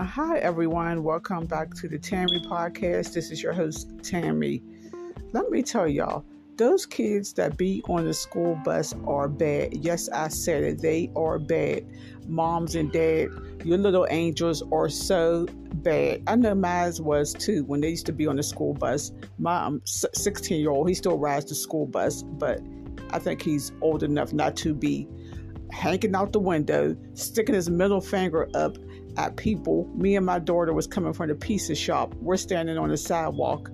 Hi, everyone. Welcome back to the Tammy Podcast. This is your host, Tammy. Let me tell y'all, those kids that be on the school bus are bad. Yes, I said it. They are bad. Moms and dad, your little angels are so bad. I know mine was too when they used to be on the school bus. My 16 um, year old, he still rides the school bus, but I think he's old enough not to be hanging out the window, sticking his middle finger up at people. Me and my daughter was coming from the pizza shop. We're standing on the sidewalk.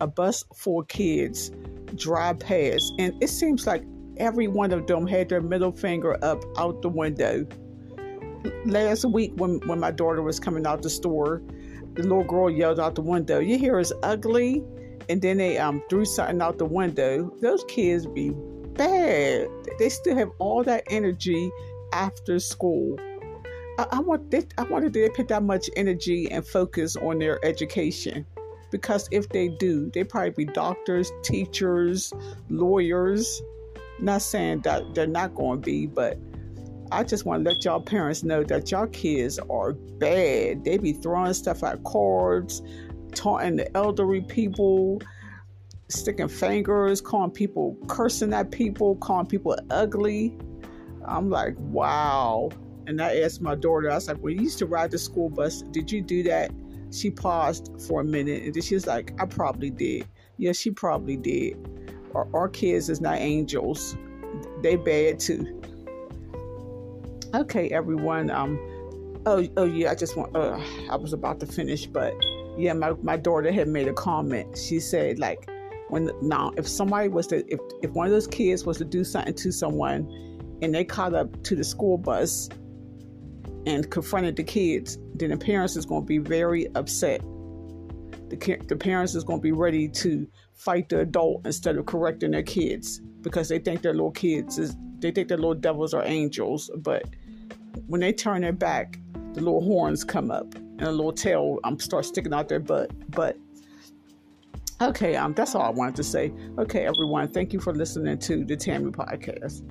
A bus full of kids drive past, and it seems like every one of them had their middle finger up out the window. Last week, when, when my daughter was coming out the store, the little girl yelled out the window, You hear it's ugly? And then they um, threw something out the window. Those kids be bad. They still have all that energy after school. I, I want they, I wanted they put that much energy and focus on their education because if they do, they probably be doctors, teachers, lawyers. Not saying that they're not going to be, but I just want to let y'all parents know that y'all kids are bad. They be throwing stuff at cards, taunting the elderly people, sticking fingers, calling people, cursing at people, calling people ugly. I'm like, wow. And I asked my daughter, I was like, when you used to ride the school bus, did you do that? She paused for a minute and then she was like, I probably did. Yeah, she probably did. Our, our kids is not angels. They bad too. Okay, everyone. Um oh oh yeah, I just want uh I was about to finish, but yeah, my, my daughter had made a comment. She said like when now if somebody was to if if one of those kids was to do something to someone and they caught up to the school bus and confronted the kids, then the parents is going to be very upset. The, the parents is going to be ready to fight the adult instead of correcting their kids because they think their little kids is they think their little devils are angels, but when they turn their back, the little horns come up and a little tail um start sticking out their butt. But okay, um that's all I wanted to say. Okay, everyone, thank you for listening to the Tammy podcast.